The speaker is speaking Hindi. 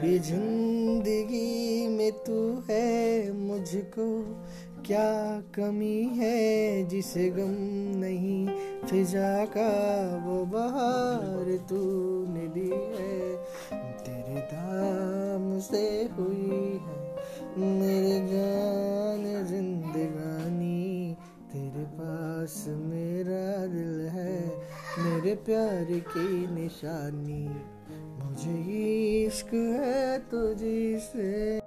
मेरी ज़िंदगी में तू है मुझको, क्या कमी है जिसे गम नहीं, फिजा का वो बहार तूने दी है। तेरे दाम से हुई है मेरे जान जिंदगानी, तेरे पास मेरा दिल है मेरे प्यार की निशानी। इश्क है तुझी से